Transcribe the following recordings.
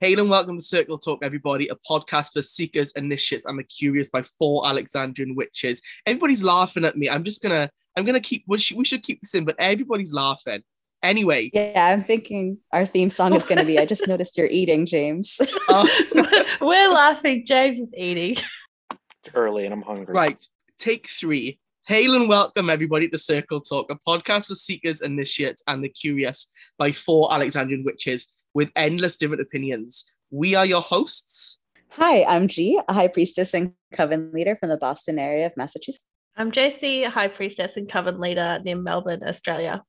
Hail and welcome to Circle Talk, everybody, a podcast for seekers, initiates, and the curious by four Alexandrian witches. Everybody's laughing at me. I'm just gonna, I'm gonna keep. We should, we should keep this in, but everybody's laughing. Anyway, Yeah, I'm thinking our theme song is going to be I just noticed you're eating, James. uh, We're laughing. James is eating. It's early and I'm hungry. right, take three. Hail and welcome, everybody, to Circle Talk, a podcast for seekers, initiates, and the curious by four Alexandrian witches with endless different opinions. We are your hosts. Hi, I'm G, a high priestess and coven leader from the Boston area of Massachusetts. I'm JC, a High Priestess and Coven Leader near Melbourne, Australia.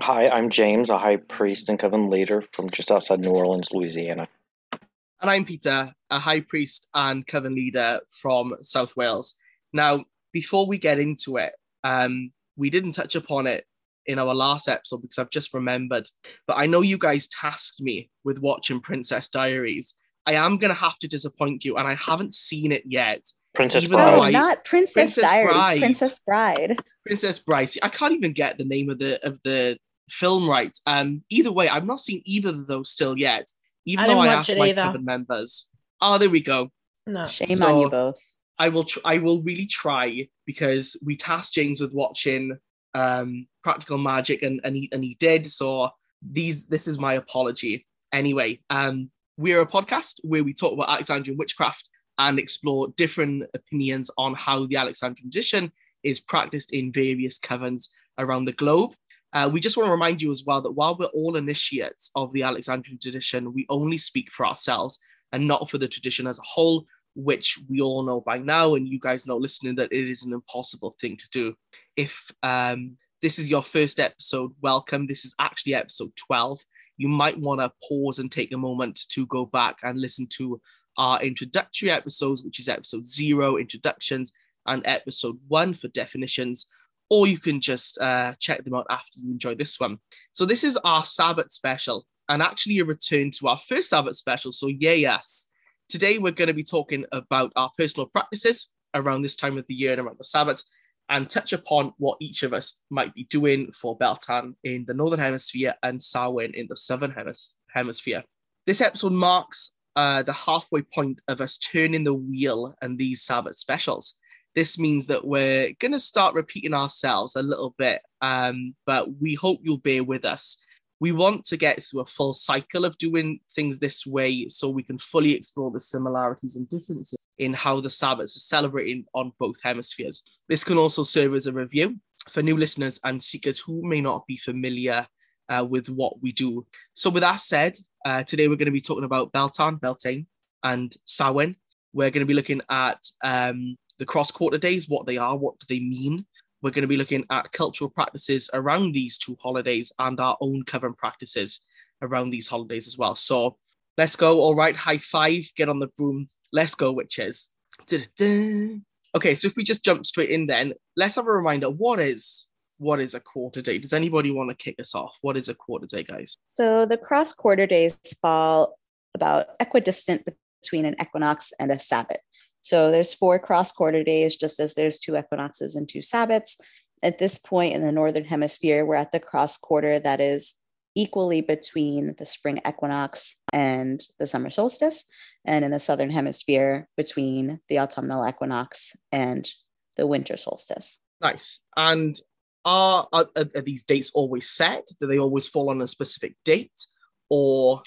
Hi, I'm James, a high priest and coven leader from just outside New Orleans, Louisiana. And I'm Peter, a high priest and coven leader from South Wales. Now, before we get into it, um, we didn't touch upon it in our last episode because I've just remembered, but I know you guys tasked me with watching Princess Diaries. I am going to have to disappoint you, and I haven't seen it yet. Princess Even Bride. though Oh, I- not Princess, Princess Diaries, Bride. Princess Bride. Princess Bride. See, I can't even get the name of the of the film right. Um, either way, I've not seen either of those still yet, even I though I asked my either. coven members. Oh, there we go. No. Shame on you both. I will tr- I will really try because we tasked James with watching um practical magic and, and he and he did. So these this is my apology. Anyway, um we're a podcast where we talk about Alexandrian witchcraft and explore different opinions on how the Alexandrian tradition is practiced in various covens around the globe. Uh, we just want to remind you as well that while we're all initiates of the Alexandrian tradition, we only speak for ourselves and not for the tradition as a whole which we all know by now, and you guys know listening that it is an impossible thing to do. If um, this is your first episode, welcome. This is actually episode 12. You might want to pause and take a moment to go back and listen to our introductory episodes, which is episode zero, introductions, and episode one for definitions. Or you can just uh, check them out after you enjoy this one. So, this is our Sabbath special, and actually a return to our first Sabbath special. So, yeah, yes. Today, we're going to be talking about our personal practices around this time of the year and around the Sabbath, and touch upon what each of us might be doing for Beltan in the Northern Hemisphere and Samhain in the Southern Hemis- Hemisphere. This episode marks uh, the halfway point of us turning the wheel and these Sabbath specials. This means that we're going to start repeating ourselves a little bit, um, but we hope you'll bear with us we want to get through a full cycle of doing things this way so we can fully explore the similarities and differences in how the Sabbaths are celebrated on both hemispheres. This can also serve as a review for new listeners and seekers who may not be familiar uh, with what we do. So, with that said, uh, today we're going to be talking about Beltan, Beltane, and Samhain. We're going to be looking at um, the cross quarter days, what they are, what do they mean, we're going to be looking at cultural practices around these two holidays and our own coven practices around these holidays as well. So let's go. All right, high five, get on the broom. Let's go, witches. Da-da-da. Okay, so if we just jump straight in then, let's have a reminder. What is what is a quarter day? Does anybody want to kick us off? What is a quarter day, guys? So the cross quarter days fall about equidistant between an equinox and a Sabbath. So there's four cross quarter days, just as there's two equinoxes and two Sabbaths. At this point in the northern hemisphere, we're at the cross quarter that is equally between the spring equinox and the summer solstice, and in the southern hemisphere between the autumnal equinox and the winter solstice. Nice. And are, are are these dates always set? Do they always fall on a specific date, or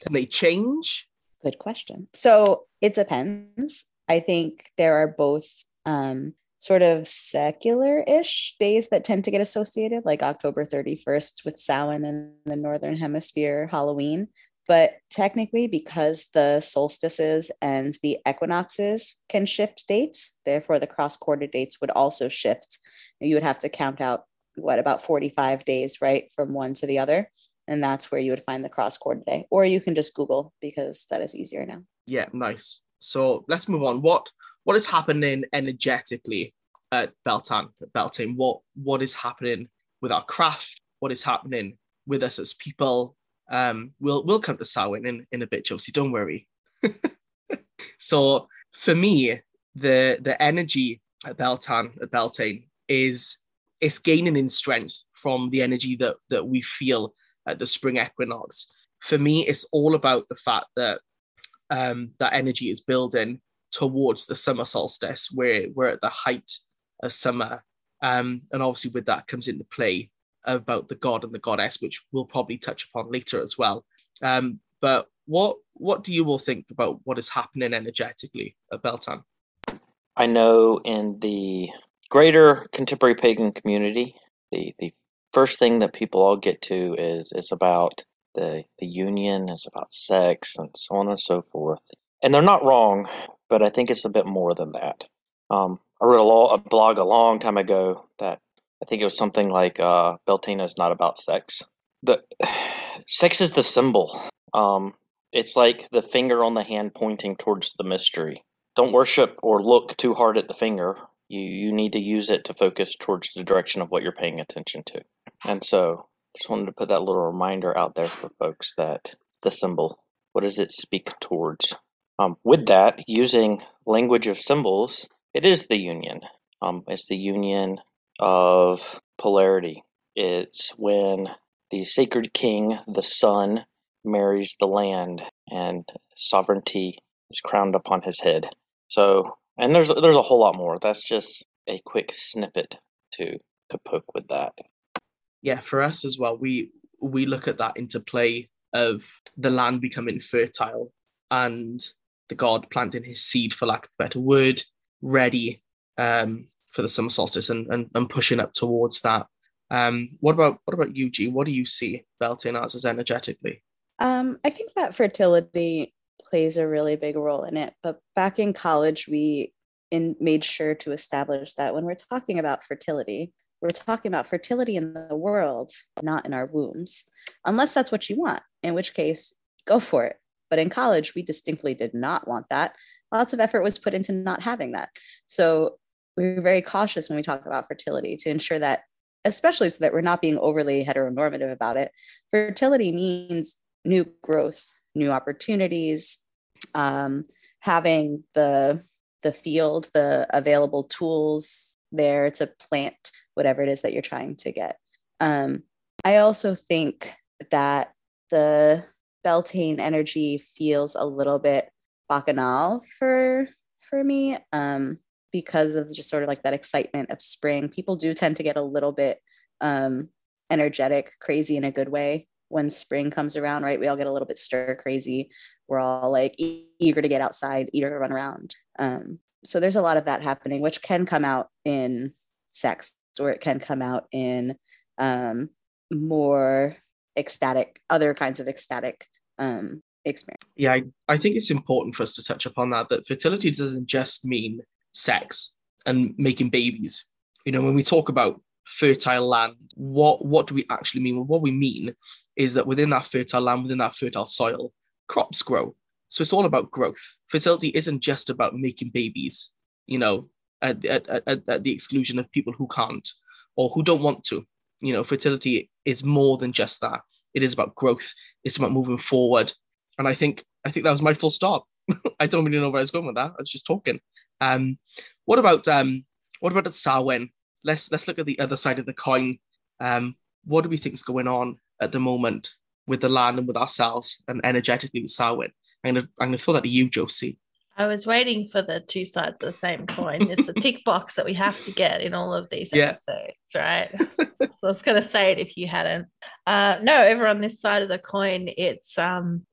can they change? Good question. So it depends. I think there are both um, sort of secular ish days that tend to get associated, like October 31st with Samhain in the Northern Hemisphere, Halloween. But technically, because the solstices and the equinoxes can shift dates, therefore the cross quarter dates would also shift. You would have to count out what about 45 days, right, from one to the other. And that's where you would find the cross quarter day. Or you can just Google because that is easier now. Yeah, nice. So let's move on. What what is happening energetically at Beltan, Beltane? What what is happening with our craft? What is happening with us as people? Um, we'll we'll come to Samhain in, in a bit, Josie. Don't worry. so for me, the the energy at Beltan, at Beltane, is it's gaining in strength from the energy that that we feel at the spring equinox. for me, it's all about the fact that um, that energy is building towards the summer solstice, where we're at the height of summer. Um, and obviously, with that comes into play about the god and the goddess, which we'll probably touch upon later as well. Um, but what what do you all think about what is happening energetically at Beltane? I know in the greater contemporary pagan community, the, the first thing that people all get to is is about the the union, is about sex, and so on and so forth. And they're not wrong, but I think it's a bit more than that. Um, I wrote a, a blog a long time ago that I think it was something like uh, is not about sex. The sex is the symbol. Um, it's like the finger on the hand pointing towards the mystery. Don't worship or look too hard at the finger. You you need to use it to focus towards the direction of what you're paying attention to. And so, just wanted to put that little reminder out there for folks that the symbol, what does it speak towards? Um, with that, using language of symbols, it is the union. Um, it's the union of polarity. It's when the sacred king, the sun, marries the land, and sovereignty is crowned upon his head. So, and there's there's a whole lot more. That's just a quick snippet to to poke with that. Yeah, for us as well, we we look at that interplay of the land becoming fertile and the god planting his seed, for lack of a better word, ready um, for the summer solstice and, and, and pushing up towards that. Um, what about what about you, G? What do you see Beltane as as energetically? Um, I think that fertility plays a really big role in it. But back in college, we in, made sure to establish that when we're talking about fertility, we're talking about fertility in the world, not in our wombs, unless that's what you want, in which case, go for it. But in college, we distinctly did not want that. Lots of effort was put into not having that. So we were very cautious when we talk about fertility to ensure that, especially so that we're not being overly heteronormative about it, fertility means new growth, new opportunities, um, having the the field, the available tools there to plant whatever it is that you're trying to get. Um, I also think that the Beltane energy feels a little bit bacchanal for for me um, because of just sort of like that excitement of spring. People do tend to get a little bit um, energetic, crazy in a good way when spring comes around, right? We all get a little bit stir crazy. We're all like e- eager to get outside, eager to run around. Um, so there's a lot of that happening, which can come out in sex or it can come out in um, more ecstatic, other kinds of ecstatic um, experience. Yeah, I, I think it's important for us to touch upon that, that fertility doesn't just mean sex and making babies. You know, when we talk about fertile land, what what do we actually mean? Well, what we mean is that within that fertile land, within that fertile soil, crops grow. So it's all about growth. Fertility isn't just about making babies, you know, at, at, at, at the exclusion of people who can't or who don't want to. You know, fertility is more than just that. It is about growth. It's about moving forward. And I think I think that was my full stop. I don't really know where I was going with that. I was just talking. Um, what about um, what about at Samhain? let's let's look at the other side of the coin. Um, what do we think is going on at the moment with the land and with ourselves and energetically with Samhain? I'm gonna I'm gonna throw that to you, Josie. I was waiting for the two sides of the same coin. It's a tick box that we have to get in all of these yeah. episodes, right? so I was going to say it if you hadn't. Uh, no, over on this side of the coin, it's um,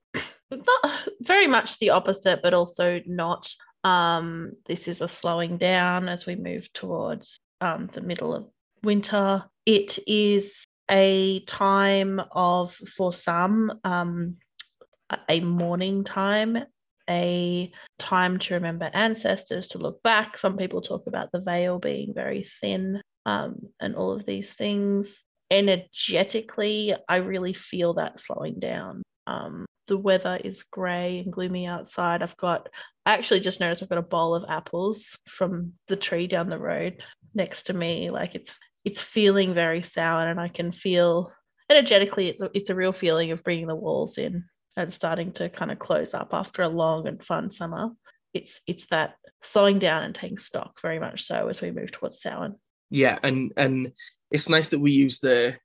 not very much the opposite, but also not. Um, this is a slowing down as we move towards um, the middle of winter. It is a time of, for some, um, a mourning time, a time to remember ancestors, to look back. Some people talk about the veil being very thin um, and all of these things. Energetically, I really feel that slowing down. Um, the weather is grey and gloomy outside. I've got, I actually just noticed I've got a bowl of apples from the tree down the road next to me. Like it's it's feeling very sour, and I can feel energetically it's a, it's a real feeling of bringing the walls in and starting to kind of close up after a long and fun summer. It's it's that slowing down and taking stock very much so as we move towards Samhain. Yeah, and and it's nice that we use the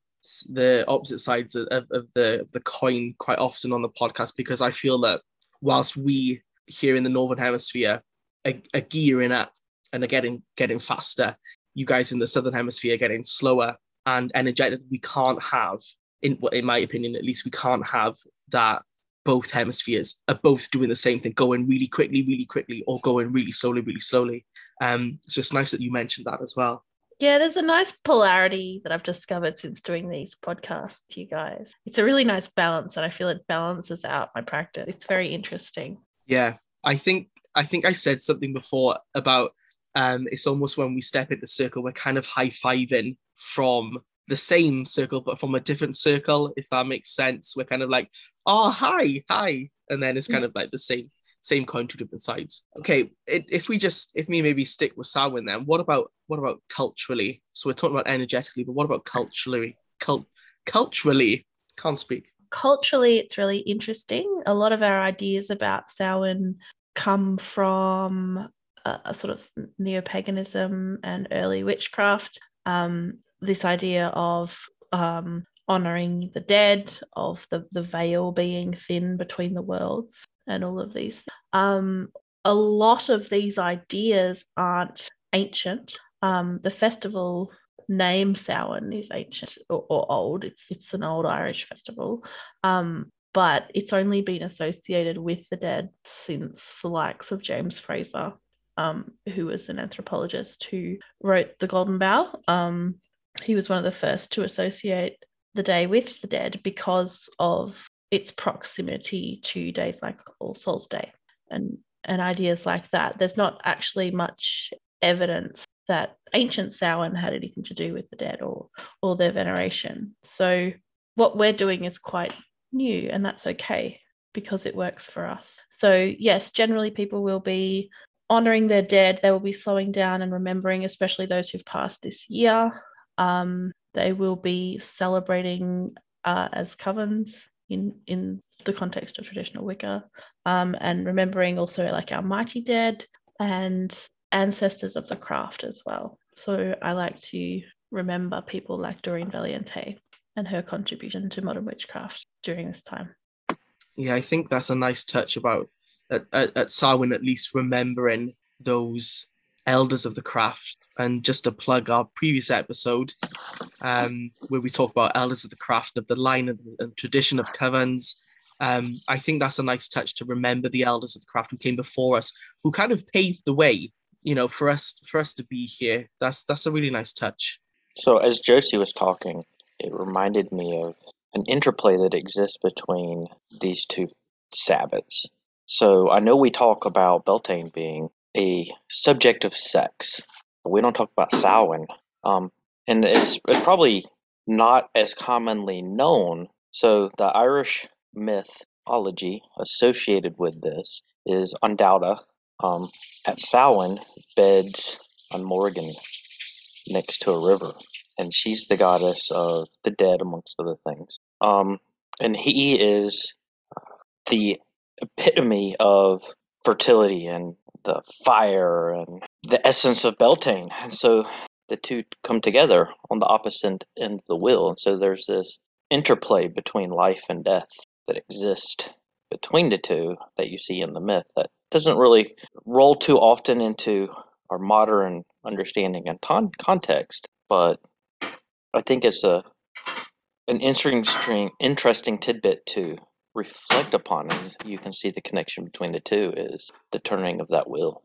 the opposite sides of, of the of the coin quite often on the podcast because I feel that whilst we here in the northern hemisphere are, are gearing up and are getting getting faster, you guys in the southern hemisphere are getting slower and energetic. We can't have, in in my opinion, at least, we can't have that both hemispheres are both doing the same thing, going really quickly, really quickly, or going really slowly, really slowly. Um, so it's nice that you mentioned that as well. Yeah, there's a nice polarity that I've discovered since doing these podcasts, you guys. It's a really nice balance, and I feel it balances out my practice. It's very interesting. Yeah, I think I think I said something before about um, it's almost when we step in the circle, we're kind of high fiving from the same circle, but from a different circle, if that makes sense. We're kind of like, oh hi, hi, and then it's kind of like the same same coin, two different sides. Okay, it, if we just if we maybe stick with Samhain, then what about what about culturally? So we're talking about energetically, but what about culturally? Cult culturally, can't speak. Culturally, it's really interesting. A lot of our ideas about Samhain come from a, a sort of neo paganism and early witchcraft. Um, this idea of um, honoring the dead, of the, the veil being thin between the worlds, and all of these. Um, a lot of these ideas aren't ancient. Um, the festival name Samhain is ancient or, or, old. It's it's an old Irish festival, um, but it's only been associated with the dead since the likes of James Frazer, um, who was an anthropologist who wrote The Golden Bough. Um, he was one of the first to associate the day with the dead because of its proximity to days like All Souls Day and and ideas like that. There's not actually much evidence that ancient Samhain had anything to do with the dead or or their veneration. So what we're doing is quite new and that's okay because it works for us. So yes, generally people will be honoring their dead. They will be slowing down and remembering, especially those who've passed this year. Um, they will be celebrating uh, as covens in in the context of traditional Wicca, um, and remembering also like our mighty dead and ancestors of the craft as well. So I like to remember people like Doreen Valiente and her contribution to modern witchcraft during this time. Yeah, I think that's a nice touch about at, at, at Samhain at least remembering those elders of the craft. And just to plug our previous episode, um, where we talk about elders of the craft of the line and, and tradition of covens. Um, I think that's a nice touch to remember the elders of the craft who came before us, who kind of paved the way, you know, for us for us to be here. That's that's a really nice touch. So as Josie was talking, it reminded me of an interplay that exists between these two Sabbats. So I know we talk about Beltane being a subject of sex, we don't talk about Samhain. Um, and it's, it's probably not as commonly known. So the Irish mythology associated with this is An Dagda um, at Samhain beds on Morrigan next to a river, and she's the goddess of the dead, amongst other things. Um, and he is the epitome of fertility and the fire and the essence of Beltane. And so the two come together on the opposite end of the wheel. And so there's this interplay between life and death that exists between the two that you see in the myth that doesn't really roll too often into our modern understanding and ton- context, but I think it's a an interesting interesting tidbit to reflect upon, and you can see the connection between the two is the turning of that wheel.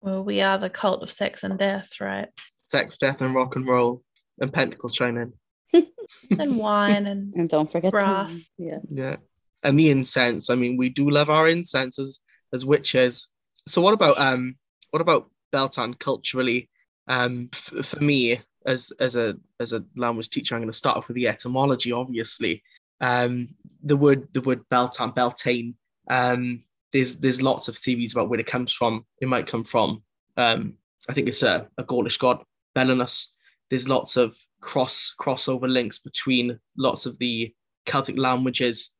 Well, we are the cult of sex and death, right? Sex, death, and rock and roll, and pentacle chime in. And wine and And don't forget Brass. the yeah. Yeah, and the incense. I mean, we do love our incense as, as witches. So what about um, what about Beltane culturally? Um, f- for me, as as a as a language teacher, I'm going to start off with the etymology. Obviously, um, the word the word Beltane, Beltane. Um, there's there's lots of theories about where it comes from. It might come from. Um, I think it's a, a Gaulish god, Belenus. There's lots of cross crossover links between lots of the Celtic languages.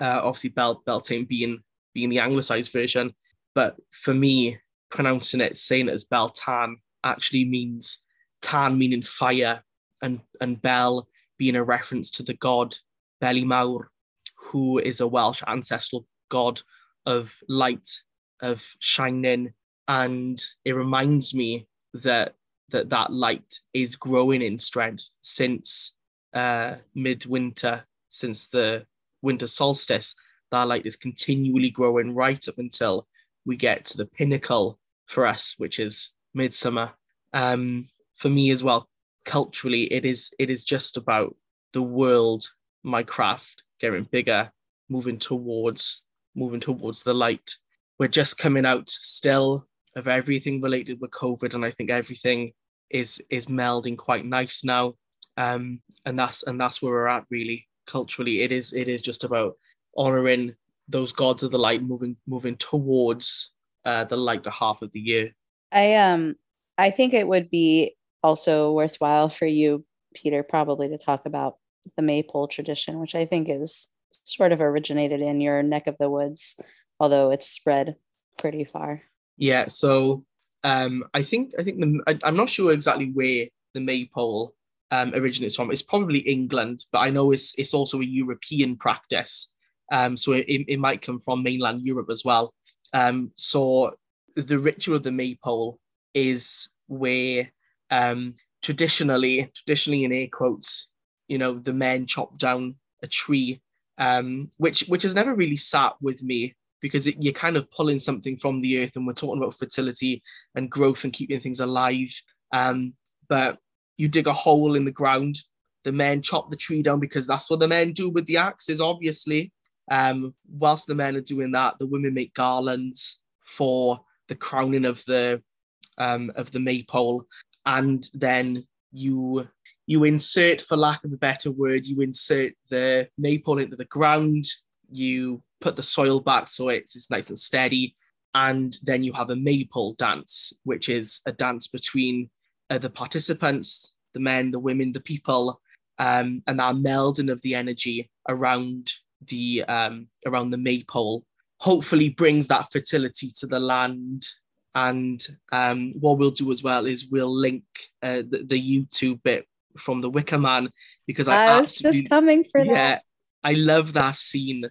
Uh, obviously, Bel- Beltane being being the anglicized version, but for me, pronouncing it, saying it as Beltan, actually means tan meaning fire, and and Bel being a reference to the god Beli Mawr, who is a Welsh ancestral god of light, of shining, and it reminds me that that that light is growing in strength since uh, midwinter, since the winter solstice. That light is continually growing right up until we get to the pinnacle for us, which is midsummer. Um, for me as well, culturally, it is it is just about the world, my craft getting bigger, moving towards moving towards the light. We're just coming out still of everything related with COVID, and I think everything is is melding quite nice now. Um, and that's and that's where we're at really culturally. It is it is just about honoring those gods of the light, moving moving towards uh, the lighter half of the year. I um I think it would be also worthwhile for you, Peter, probably to talk about the maypole tradition, which I think is sort of originated in your neck of the woods, although it's spread pretty far. Yeah, so um, I think I think the I, am not sure exactly where the maypole um, originates from. It's probably England, but I know it's it's also a European practice. Um, so it, it might come from mainland Europe as well. Um, so the ritual of the maypole is where um, traditionally, traditionally in air quotes, you know, the men chop down a tree, um, which which has never really sat with me because it, you're kind of pulling something from the earth, and we're talking about fertility and growth and keeping things alive. Um, but you dig a hole in the ground. The men chop the tree down because that's what the men do with the axes, obviously. Um, whilst the men are doing that, the women make garlands for the crowning of the um, of the maypole, and then you you insert, for lack of a better word, you insert the maypole into the ground. You put the soil back so it's, it's nice and steady, and then you have a maypole dance, which is a dance between uh, the participants, the men, the women, the people, um, and that melding of the energy around the um, around the maypole hopefully brings that fertility to the land. And um, what we'll do as well is we'll link uh, the, the, YouTube bit from the Wicker Man because I, I was just coming for yeah, that. I love that scene.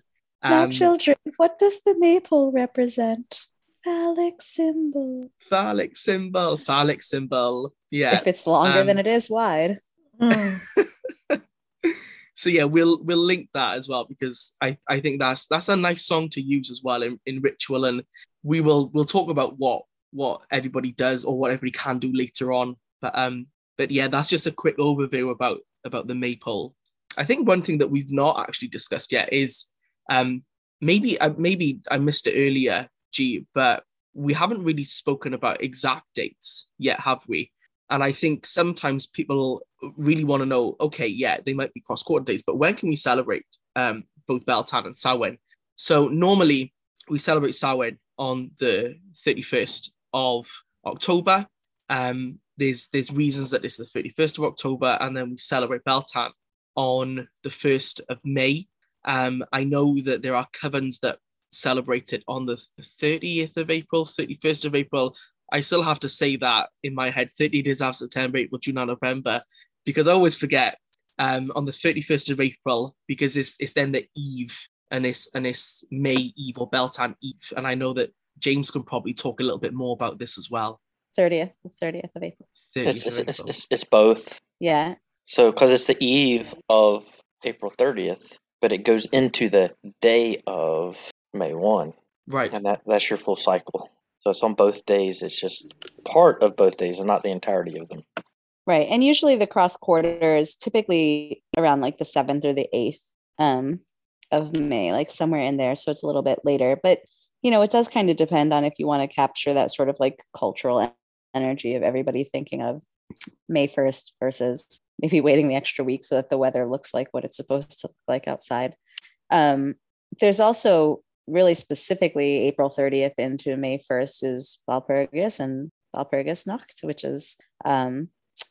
now, um, children, what does the maypole represent? Phallic symbol. Phallic symbol. Phallic symbol. Yeah. If it's longer um, than it is wide. Mm. so yeah, we'll we'll link that as well because I, I think that's that's a nice song to use as well in, in ritual and we will we'll talk about what what everybody does or what everybody can do later on. But um but yeah, that's just a quick overview about about the maypole. I think one thing that we've not actually discussed yet is um maybe uh, maybe I missed it earlier G, but we haven't really spoken about exact dates yet, have we? And I think sometimes people really want to know, okay, yeah, they might be cross quarter days, but when can we celebrate um, both Beltane and Samhain? So normally we celebrate Samhain on the 31st of October. Um, there's there's reasons that it's the 31st of October, and then we celebrate Beltane on the 1st of May. Um, I know that there are covens that celebrate it on the 30th of April, 31st of April. I still have to say that in my head 30 days after September, April, June, and November, because I always forget um, on the 31st of April because it's, it's then the eve and it's, and it's May Eve or Beltane Eve. And I know that James can probably talk a little bit more about this as well. 30th, the 30th of April. 30th it's, it's, April. It's, it's, both. Yeah. So, because it's the eve of April 30th, but it goes into the day of May 1. Right. And that, that's your full cycle. So it's on both days. It's just part of both days and not the entirety of them. Right. And usually the cross quarter is typically around like the 7th or the 8th um, of May, like somewhere in there. So it's a little bit later. But, you know, it does kind of depend on if you want to capture that sort of like cultural energy of everybody thinking of May 1st versus maybe waiting the extra week so that the weather looks like what it's supposed to look like outside. Um, there's also really specifically April 30th into May 1st is Walpurgis and Walpurgisnacht, which is um,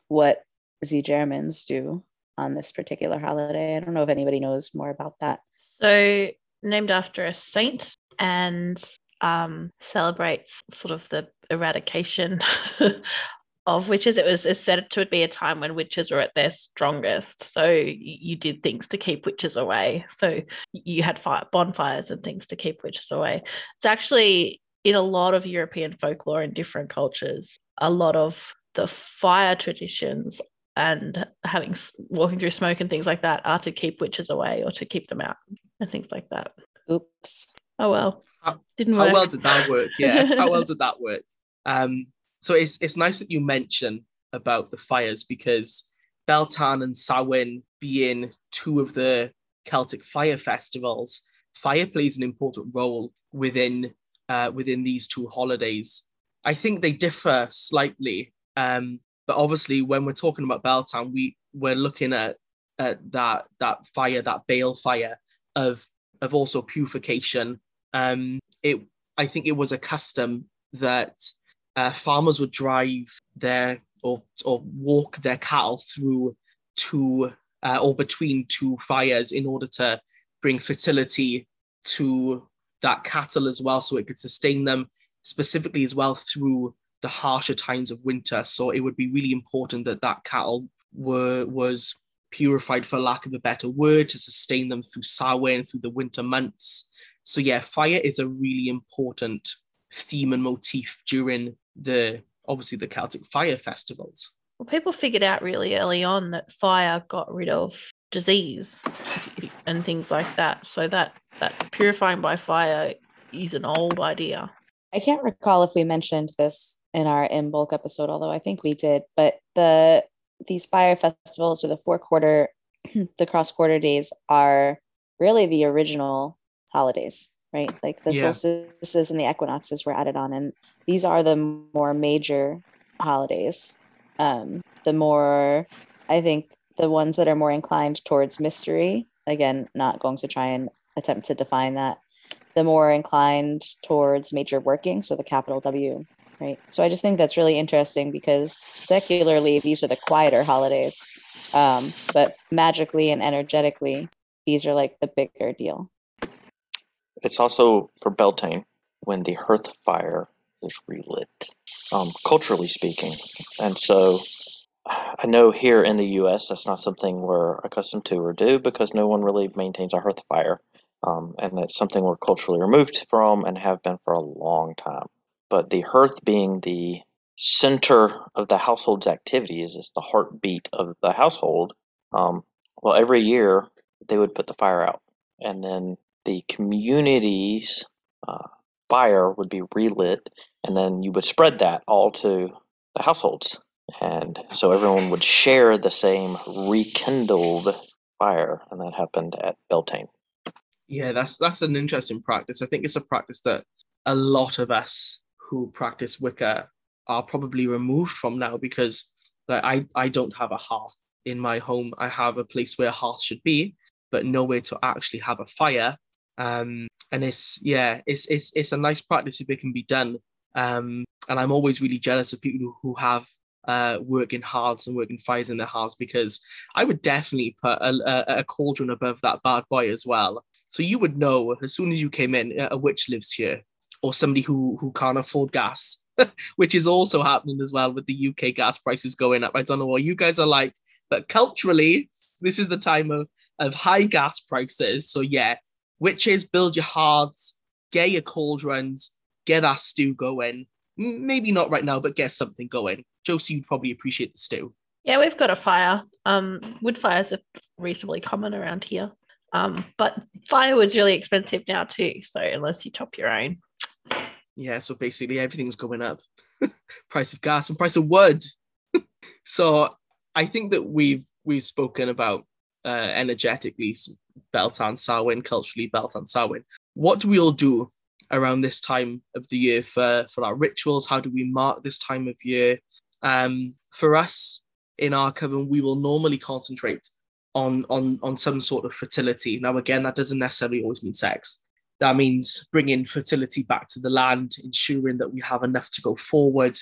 what Z Germans do on this particular holiday. I don't know if anybody knows more about that. So, named after a saint and um, celebrates sort of the eradication of witches. It was said to be a time when witches were at their strongest. So you, you did things to keep witches away. So you had fire, bonfires and things to keep witches away. It's actually in a lot of European folklore in different cultures, a lot of the fire traditions and having walking through smoke and things like that are to keep witches away or to keep them out and things like that. Oops. Oh well. How, Didn't how work. well did that work? Yeah, how well did that work? Um, so it's it's nice that you mention about the fires because Beltan and Samhain being two of the Celtic fire festivals, fire plays an important role within uh, within these two holidays. I think they differ slightly, um, but obviously when we're talking about Beltan, we we're looking at, at that that fire, that bale fire of of also purification. Um, it I think it was a custom that uh, farmers would drive their or or walk their cattle through two uh, or between two fires in order to bring fertility to that cattle as well, so it could sustain them specifically as well through the harsher times of winter. So it would be really important that that cattle were was purified, for lack of a better word, to sustain them through Samhain through the winter months. So yeah, fire is a really important theme and motif during the obviously the Celtic fire festivals. Well, people figured out really early on that fire got rid of disease and things like that. So that that purifying by fire is an old idea. I can't recall if we mentioned this in our Imbolc episode, although I think we did. But the these fire festivals or the four quarter, the cross quarter days are really the original holidays, right? Like the Yeah. solstices and the equinoxes were added on, and these are the more major holidays. Um, the more, I think, the ones that are more inclined towards mystery. Again, not going to try and attempt to define that. The more inclined towards major working, so the capital W, right? So I just think that's really interesting because secularly, these are the quieter holidays, um, but magically and energetically, these are like the bigger deal. It's also for Beltane when the hearth fire is relit, um, culturally speaking. And so I know here in the U.S. that's not something we're accustomed to or do because no one really maintains a hearth fire. Um, and it's something we're culturally removed from and have been for a long time. But the hearth being the center of the household's activities, is the heartbeat of the household. Um, well, every year they would put the fire out, and then the community's uh, fire would be relit, and then you would spread that all to the households. And so everyone would share the same rekindled fire, and that happened at Beltane. Yeah, that's that's an interesting practice. I think it's a practice that a lot of us who practice Wicca are probably removed from now because like I I don't have a hearth in my home. I have a place where a hearth should be, but nowhere to actually have a fire. Um, and it's yeah, it's it's it's a nice practice if it can be done. Um, and I'm always really jealous of people who, have uh working hearths and working fires in their hearths because I would definitely put a, a, a cauldron above that bad boy as well. So you would know as soon as you came in a witch lives here, or somebody who who can't afford gas, which is also happening as well with the UK gas prices going up. I don't know what you guys are like, but culturally, this is the time of of high gas prices. So yeah, witches build your hearths, get your cauldrons, get that stew going. Maybe not right now, but get something going. Josie, you'd probably appreciate the stew. Yeah, we've got a fire. Um, wood fires are reasonably common around here. Um, but firewood's really expensive now too. So unless you chop your own, Yeah, so basically everything's going up. price of gas and price of wood. so I think that we've we've spoken about uh, energetically Beltan Samhain, culturally Beltan Samhain. What do we all do around this time of the year for, for our rituals? How do we mark this time of year? Um, for us in our coven, we will normally concentrate on, on, on some sort of fertility. Now, again, that doesn't necessarily always mean sex that means bringing fertility back to the land, ensuring that we have enough to go forward.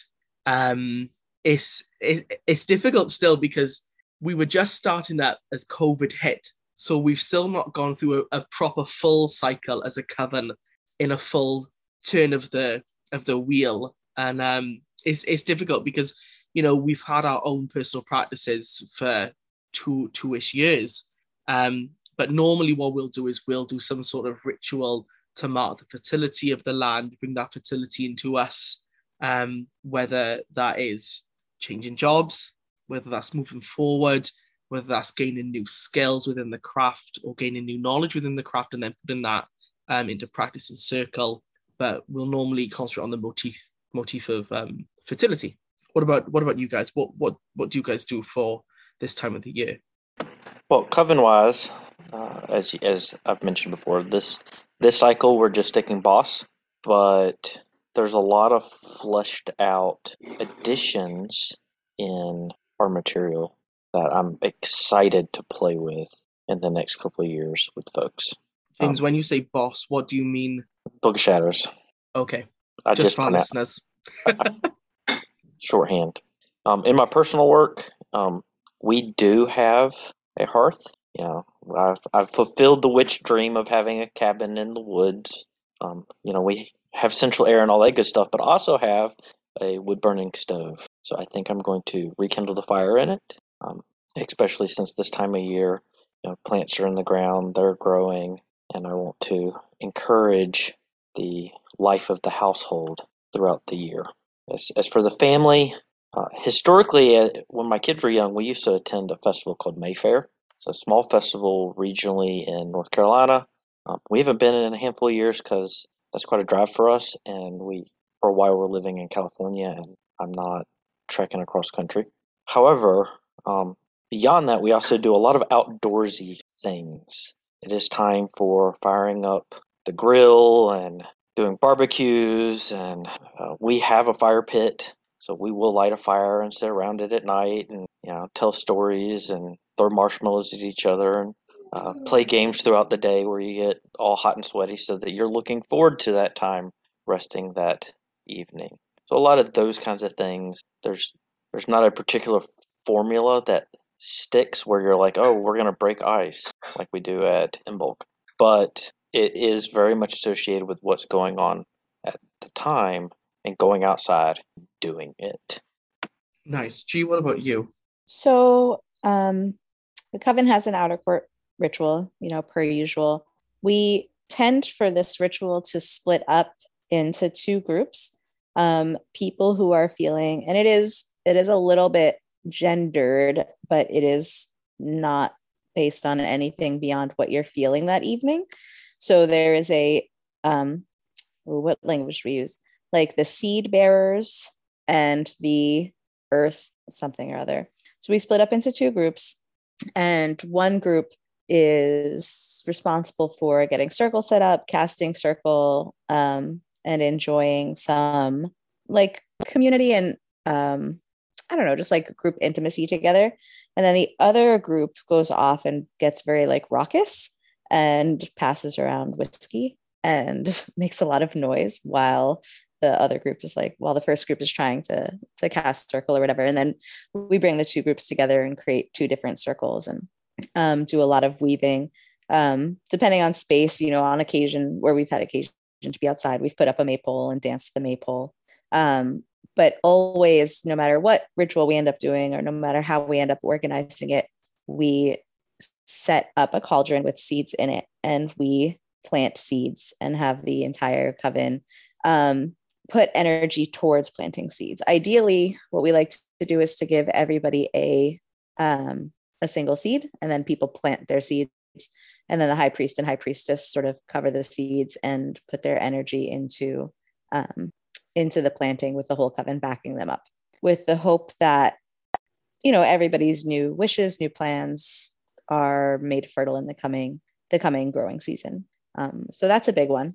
Um, it's it, it's difficult still because we were just starting that as COVID hit, so we've still not gone through a, a proper full cycle as a coven in a full turn of the of the wheel, and um, it's it's difficult because you know, we've had our own personal practices for two two-ish years. Um, but normally what we'll do is we'll do some sort of ritual to mark the fertility of the land, bring that fertility into us, um, whether that is changing jobs, whether that's moving forward, whether that's gaining new skills within the craft or gaining new knowledge within the craft and then putting that um, into practice and circle. But we'll normally concentrate on the motif motif of um, fertility. What about what about you guys? What what what do you guys do for this time of the year? Well, coven wise, uh, as as I've mentioned before, this this cycle we're just sticking BoS, but there's a lot of fleshed out additions in our material that I'm excited to play with in the next couple of years with folks. James, um, when you say BoS, what do you mean? Book of Shadows. Okay. I just, just for listeners. shorthand. Um, in my personal work, um, we do have a hearth. You know, I've I've fulfilled the witch dream of having a cabin in the woods. Um, you know, we have central air and all that good stuff, but also have a wood burning stove. So I think I'm going to rekindle the fire in it, um, especially since this time of year, you know, plants are in the ground, they're growing, and I want to encourage the life of the household throughout the year. As, as for the family, uh, historically, uh, when my kids were young, we used to attend a festival called Mayfair. It's a small festival regionally in North Carolina. Um, we haven't been in a handful of years because that's quite a drive for us, and we for a while we're living in California, and I'm not trekking across country. However, um, beyond that, we also do a lot of outdoorsy things. It is time for firing up the grill and doing barbecues, and uh, we have a fire pit, so we will light a fire and sit around it at night, and you know, tell stories and throw marshmallows at each other, and uh, play games throughout the day where you get all hot and sweaty, so that you're looking forward to that time resting that evening. So a lot of those kinds of things. There's there's not a particular formula that sticks where you're like, oh, we're gonna break ice like we do at Imbolc, but it is very much associated with what's going on at the time and going outside doing it. Nice. G, what about you? So um the coven has an outer court ritual, you know, per usual. We tend for this ritual to split up into two groups. Um, people who are feeling, and it is it is a little bit gendered, but it is not based on anything beyond what you're feeling that evening. So there is a um, what language we use? Like the seed bearers and the earth something or other. So we split up into two groups, and one group is responsible for getting circle set up, casting circle, um, and enjoying some like community and um, I don't know, just like group intimacy together. And then the other group goes off and gets very like raucous and passes around whiskey and makes a lot of noise while the other group is like while the first group is trying to to cast circle or whatever and then we bring the two groups together and create two different circles and um, do a lot of weaving um, depending on space you know on occasion where we've had occasion to be outside. We've put up a maypole and danced the maypole. Um, but always no matter what ritual we end up doing or no matter how we end up organizing it we set up a cauldron with seeds in it and we plant seeds and have the entire coven um, put energy towards planting seeds. Ideally what we like to do is to give everybody a um, a single seed and then people plant their seeds and then the high priest and high priestess sort of cover the seeds and put their energy into um, into the planting with the whole coven backing them up with the hope that you know everybody's new wishes new plans are made fertile in the coming the coming growing season. Um, so that's a big one.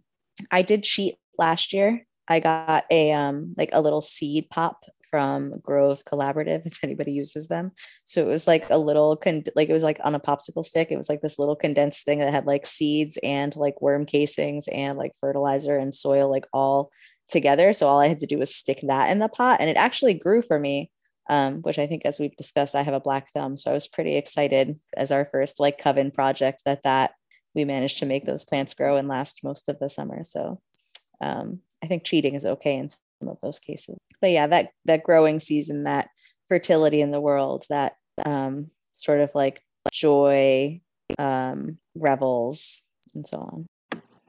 I did cheat last year I got a um like a little seed pop from Grove Collaborative if anybody uses them. So it was like a little con- like it was like on a popsicle stick. It was like this little condensed thing that had like seeds and like worm casings and like fertilizer and soil like all together. So all I had to do was stick that in the pot and it actually grew for me. Um, which I think, as we've discussed, I have a black thumb, so I was pretty excited as our first like coven project that that we managed to make those plants grow and last most of the summer. So um, I think cheating is okay in some of those cases. But yeah, that that growing season, that fertility in the world, that um, sort of like joy, um, revels, and so on.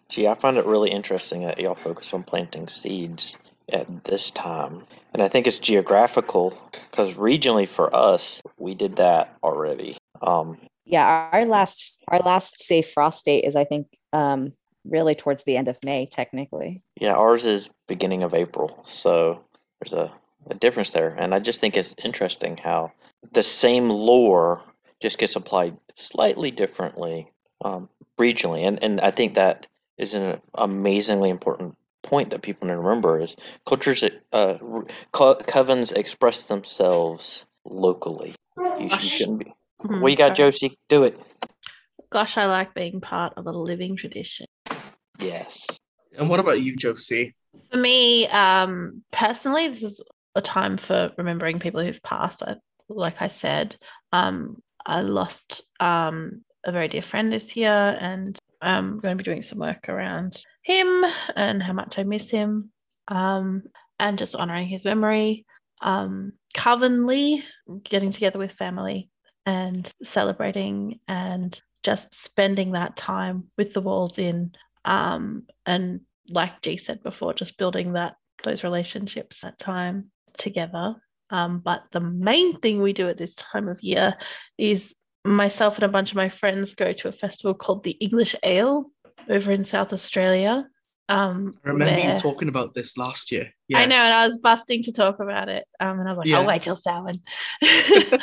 Gee, I find it really interesting that y'all focus on planting seeds at this time. And I think it's geographical because regionally for us, we did that already. Um, yeah, our last our last safe frost date is I think um, really towards the end of May, technically. yeah, ours is beginning of April. So there's a, a difference there. And I just think it's interesting how the same lore just gets applied slightly differently um, regionally. And, and I think that is an amazingly important point that people need to remember is cultures, uh, co- covens express themselves locally. You, you shouldn't be. Mhm, What you got, sorry. Josie? Do it. Gosh, I like being part of a living tradition. Yes. And what about you, Josie? For me, um, personally, this is a time for remembering people who've passed. I, like I said, um, I lost um, a very dear friend this year, and I'm going to be doing some work around him and how much I miss him, um, and just honoring his memory. Um, Covenly, getting together with family and celebrating and just spending that time with the walls in um, and like G said before, just building that those relationships that time together. Um, but the main thing we do at this time of year is myself and a bunch of my friends go to a festival called the English Ale over in South Australia. Um, I remember where- you talking about this last year. I know, and I was busting to talk about it. Um, and I was like, Yeah. I'll wait till Samhain.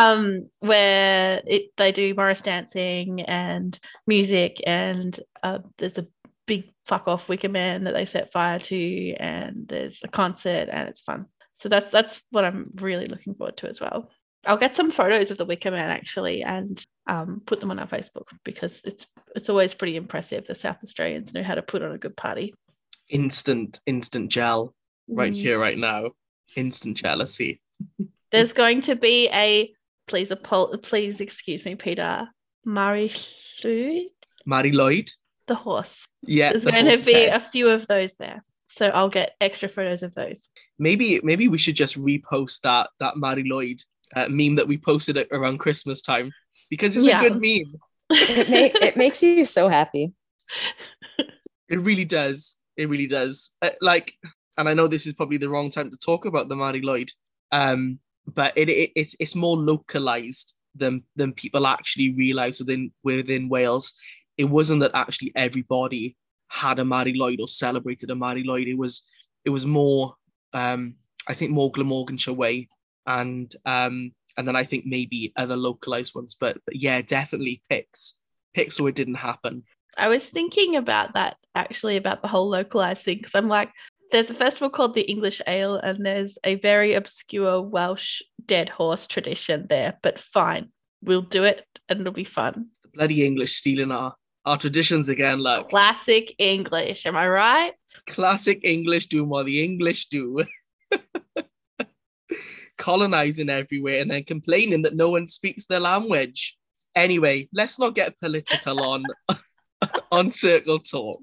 um, where it they do Morris dancing and music, and uh, there's a big fuck off Wicker Man that they set fire to, and there's a concert, and it's fun. So that's that's what I'm really looking forward to as well. I'll get some photos of the Wicker Man actually, and um, put them on our Facebook because it's it's always pretty impressive. The South Australians know how to put on a good party. Instant, instant gel right Mm. here, right now. Instant jealousy. There's going to be a please apo- please excuse me, Peter. Mari Lwyd, Mari Lwyd. the horse. Yeah, There's the going to be head. a few of those there. So I'll get extra photos of those. maybe maybe we should just repost that that Mari Lwyd uh, meme that we posted at, around Christmas time because it's Yeah. a good meme. It, ma- it makes you so happy. It really does. It really does. Uh, like, and I know this is probably the wrong time to talk about the Mari Lwyd, um, but it, it it's it's more localized than than people actually realize within within Wales. It wasn't that actually everybody had a Mari Lwyd or celebrated a Mari Lwyd. It was it was more um, I think more Glamorganshire way and um, and then I think maybe other localized ones. But, but yeah, definitely picks picks so it didn't happen. I was thinking about that actually about the whole localized thing because I'm like, there's a festival called the English Ale, and there's a very obscure Welsh dead horse tradition there. But fine, we'll do it, and it'll be fun. The bloody English stealing our our traditions again. Like Classic English, am I right? classic English doing what the English do. Colonizing everywhere and then complaining that no one speaks their language. Anyway, let's not get political on on circle talk.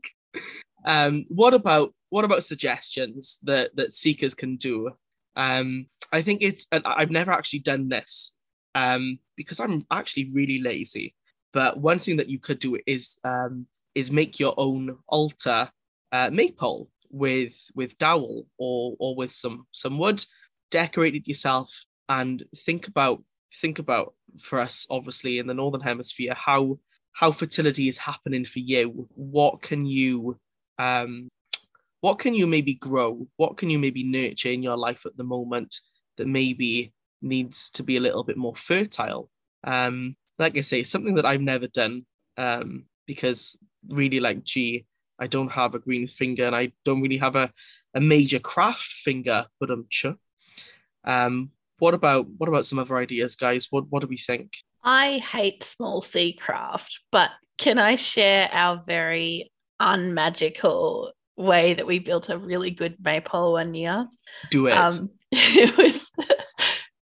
Um, what about what about suggestions that that seekers can do? Um, I think it's I've never actually done this um, because I'm actually really lazy. But one thing that you could do is um, is make your own altar uh, maypole with with dowel or or with some some wood, decorate it yourself, and think about think about for us obviously in the northern hemisphere how how fertility is happening for you. What can you um what can you maybe grow? What can you maybe nurture in your life at the moment that maybe needs to be a little bit more fertile? Um, like I say, something that I've never done um, because really, like, gee, I don't have a green finger and I don't really have a, a major craft finger, but I'm sure. Um, what about what about some other ideas, guys? What what do we think? I hate small C craft, but can I share our very unmagical way that we built a really good maypole one year? Do it. Um, it was.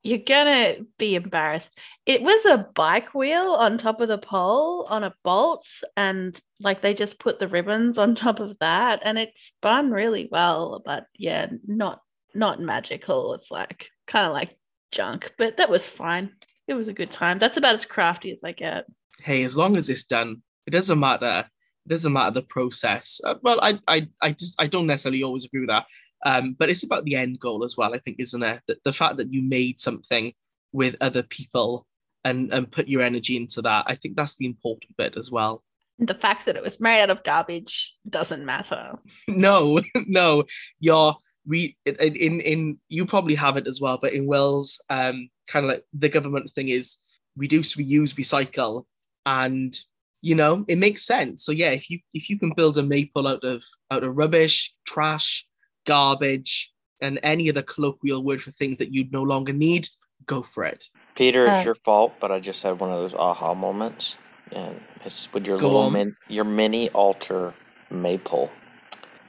You're gonna be embarrassed. It was a bike wheel on top of the pole on a bolt, and like they just put the ribbons on top of that, and it spun really well. But yeah, not not magical. It's like kind of like junk, but that was fine. It was a good time. That's about as crafty as I get. Hey, as long as it's done, it doesn't matter. It doesn't matter the process. Uh, well, I, I, I just I don't necessarily always agree with that. Um, but it's about the end goal as well. I think, isn't it? The, the fact that you made something with other people and and put your energy into that. I think that's the important bit as well. The fact that it was made out of garbage doesn't matter. No, no, you're we in in, in you probably have it as well, but in Wales, um, kind of like the government thing is reduce, reuse, recycle, and you know it makes sense. So yeah, if you if you can build a maypole out of out of rubbish, trash, garbage, and any other colloquial word for things that you no longer need, go for it. Peter, it's Uh, your fault, but I just had one of those aha moments, and it's with your little min- your mini altar maypole.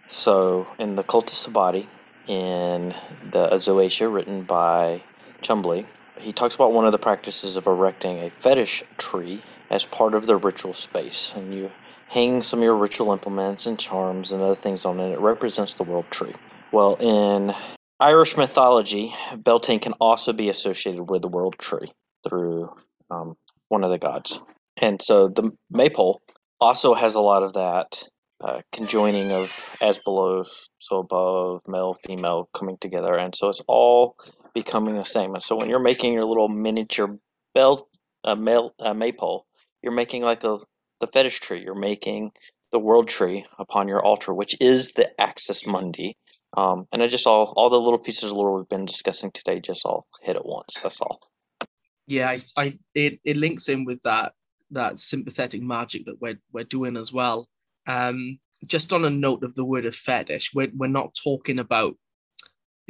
So, in the Cultus Sabbati, in the Azoetia written by Chumbley he talks about one of the practices of erecting a fetish tree as part of the ritual space, and you hang some of your ritual implements and charms and other things on it. It represents the world tree. Well, in Irish mythology, Beltane can also be associated with the world tree through um, one of the gods. And so the maypole also has a lot of that uh, conjoining of as below, so above, male, female coming together. And so it's all becoming the same. And so when you're making your little miniature belt, uh, male, uh, maypole, you're making like a the fetish tree. You're making the world tree upon your altar, which is the Axis Mundi. Um, and I just all all the little pieces of lore we've been discussing today just all hit at once. That's all. Yeah, I, I it, it links in with that that sympathetic magic that we're we're doing as well. Um, just on a note of the word of fetish, we're we're not talking about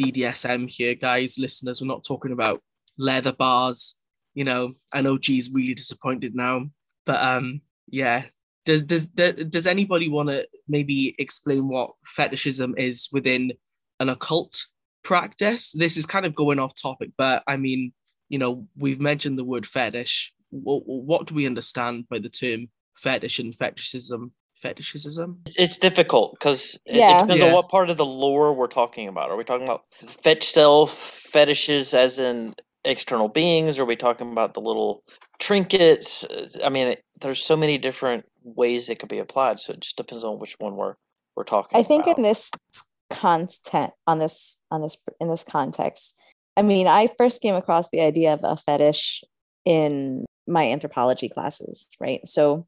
BDSM here, guys, listeners. We're not talking about leather bars. You know, I know G's really disappointed now, but um, yeah. Does does does anybody want to maybe explain what fetishism is within an occult practice? This is kind of going off topic, but I mean, you know, we've mentioned the word fetish. What, what do we understand by the term fetish and fetishism? Fetishism? It's, it's difficult because it, it Yeah. depends Yeah. on what part of the lore we're talking about. Are we talking about fetch self fetishes as in external beings? Are we talking about the little trinkets? Uh, I mean, it, there's so many different ways it could be applied, so it just depends on which one we're we're talking I think about. in this content on this on this in this context, I mean, I first came across the idea of a fetish in my anthropology classes, right? So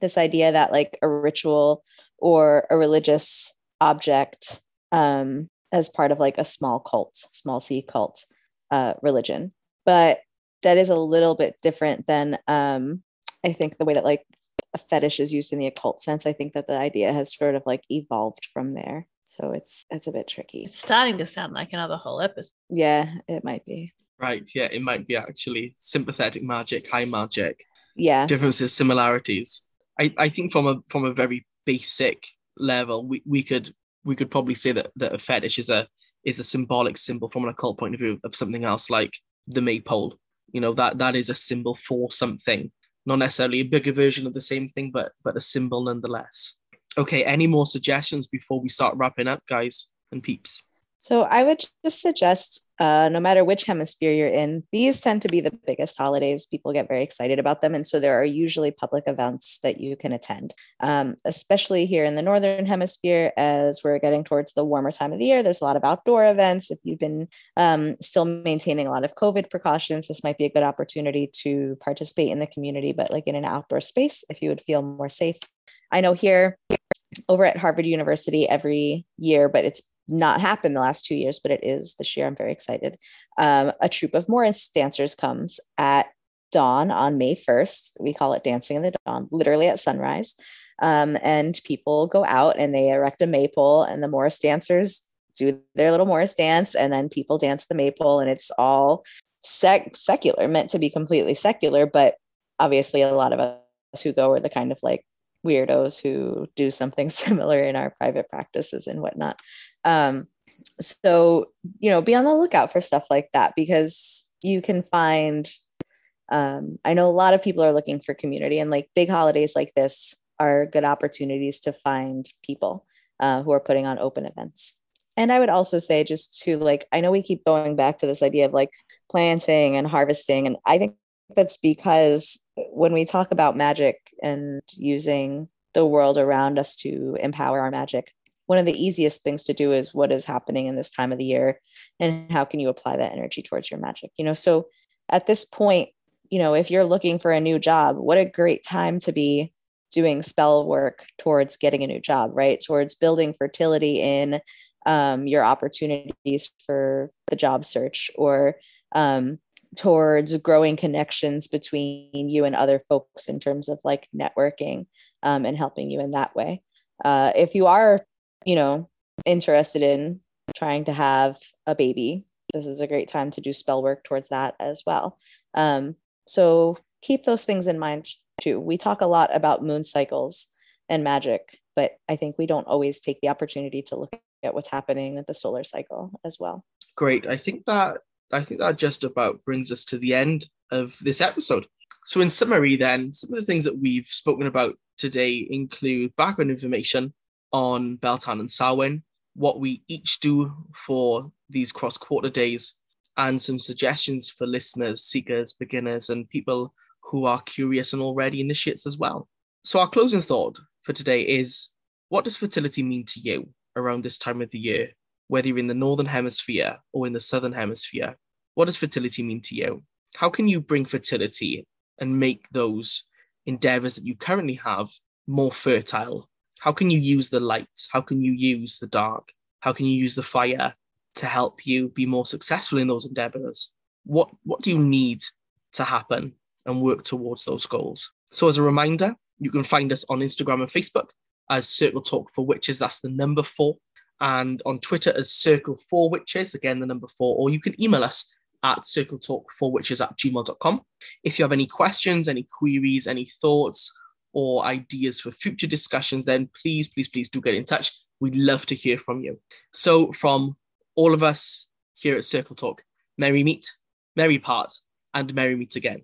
this idea that like a ritual or a religious object um, as part of like a small cult, small c cult uh, religion, but that is a little bit different than um, I think the way that like a fetish is used in the occult sense. I think that the idea has sort of like evolved from there. So it's it's a bit tricky. It's starting to sound like another whole episode. Yeah, it might be. Right. Yeah, it might be actually sympathetic magic, high magic, Yeah. differences, similarities. I, I think from a from a very basic level, we, we could we could probably say that, that a fetish is a is a symbolic symbol from an occult point of view of something else like the maypole. You know, that that is a symbol for something. Not necessarily a bigger version of the same thing, but but a symbol nonetheless. Okay, any more suggestions before we start wrapping up, guys and peeps? So I would just suggest, uh, no matter which hemisphere you're in, these tend to be the biggest holidays. People get very excited about them, and so there are usually public events that you can attend. Um, especially here in the northern hemisphere, as we're getting towards the warmer time of the year, there's a lot of outdoor events. If you've been um, still maintaining a lot of COVID precautions, this might be a good opportunity to participate in the community, but like in an outdoor space, if you would feel more safe. I know here over at Harvard University every year, but it's not happened the last two years, but it is this year. I'm very excited. Um, a troop of Morris dancers comes at dawn on May 1st. We call it Dancing in the Dawn, literally at sunrise. Um, and people go out and they erect a maypole, and the Morris dancers do their little Morris dance, and then people dance the maypole, and it's all sec- secular, meant to be completely secular. But obviously, a lot of us who go are the kind of like weirdos who do something similar in our private practices and whatnot. Um, so, you know, be on the lookout for stuff like that because you can find, um, I know a lot of people are looking for community and like big holidays like this are good opportunities to find people uh, who are putting on open events. And I would also say, just to like, I know we keep going back to this idea of like planting and harvesting. And I think that's because when we talk about magic and using the world around us to empower our magic, one of the easiest things to do is what is happening in this time of the year and how can you apply that energy towards your magic you know? So at this point you know if you're looking for a new job what a great time to be doing spell work towards getting a new job right? Towards building fertility in um, your opportunities for the job search or um, towards growing connections between you and other folks in terms of like networking um, and helping you in that way. Uh, if you are you know, interested in trying to have a baby, this is a great time to do spell work towards that as well. Um, so keep those things in mind too. We talk a lot about moon cycles and magic, but I think we don't always take the opportunity to look at what's happening with the solar cycle as well. Great. I think that I think that just about brings us to the end of this episode. So in summary then, some of the things that we've spoken about today include background information on Beltane and Samhain, what we each do for these cross quarter days, and some suggestions for listeners, seekers, beginners, and people who are curious and already initiates as well. So, our closing thought for today is what does fertility mean to you around this time of the year, whether you're in the Northern Hemisphere or in the Southern Hemisphere? What does fertility mean to you? How can you bring fertility and make those endeavors that you currently have more fertile how can you use the light? How can you use the dark? How can you use the fire to help you be more successful in those endeavors? What what do you need to happen and work towards those goals? So as a reminder, you can find us on Instagram and Facebook as Circle Talk for Witches. That's the number four. And on Twitter as Circle for Witches, again, the number four. Or you can email us at circle talk for witches at gmail.com. If you have any questions, any queries, any thoughts, or ideas for future discussions, then please, please, please do get in touch. We'd love to hear from you. So, from all of us here at Circle Talk, merry meet, merry part, and merry meet again.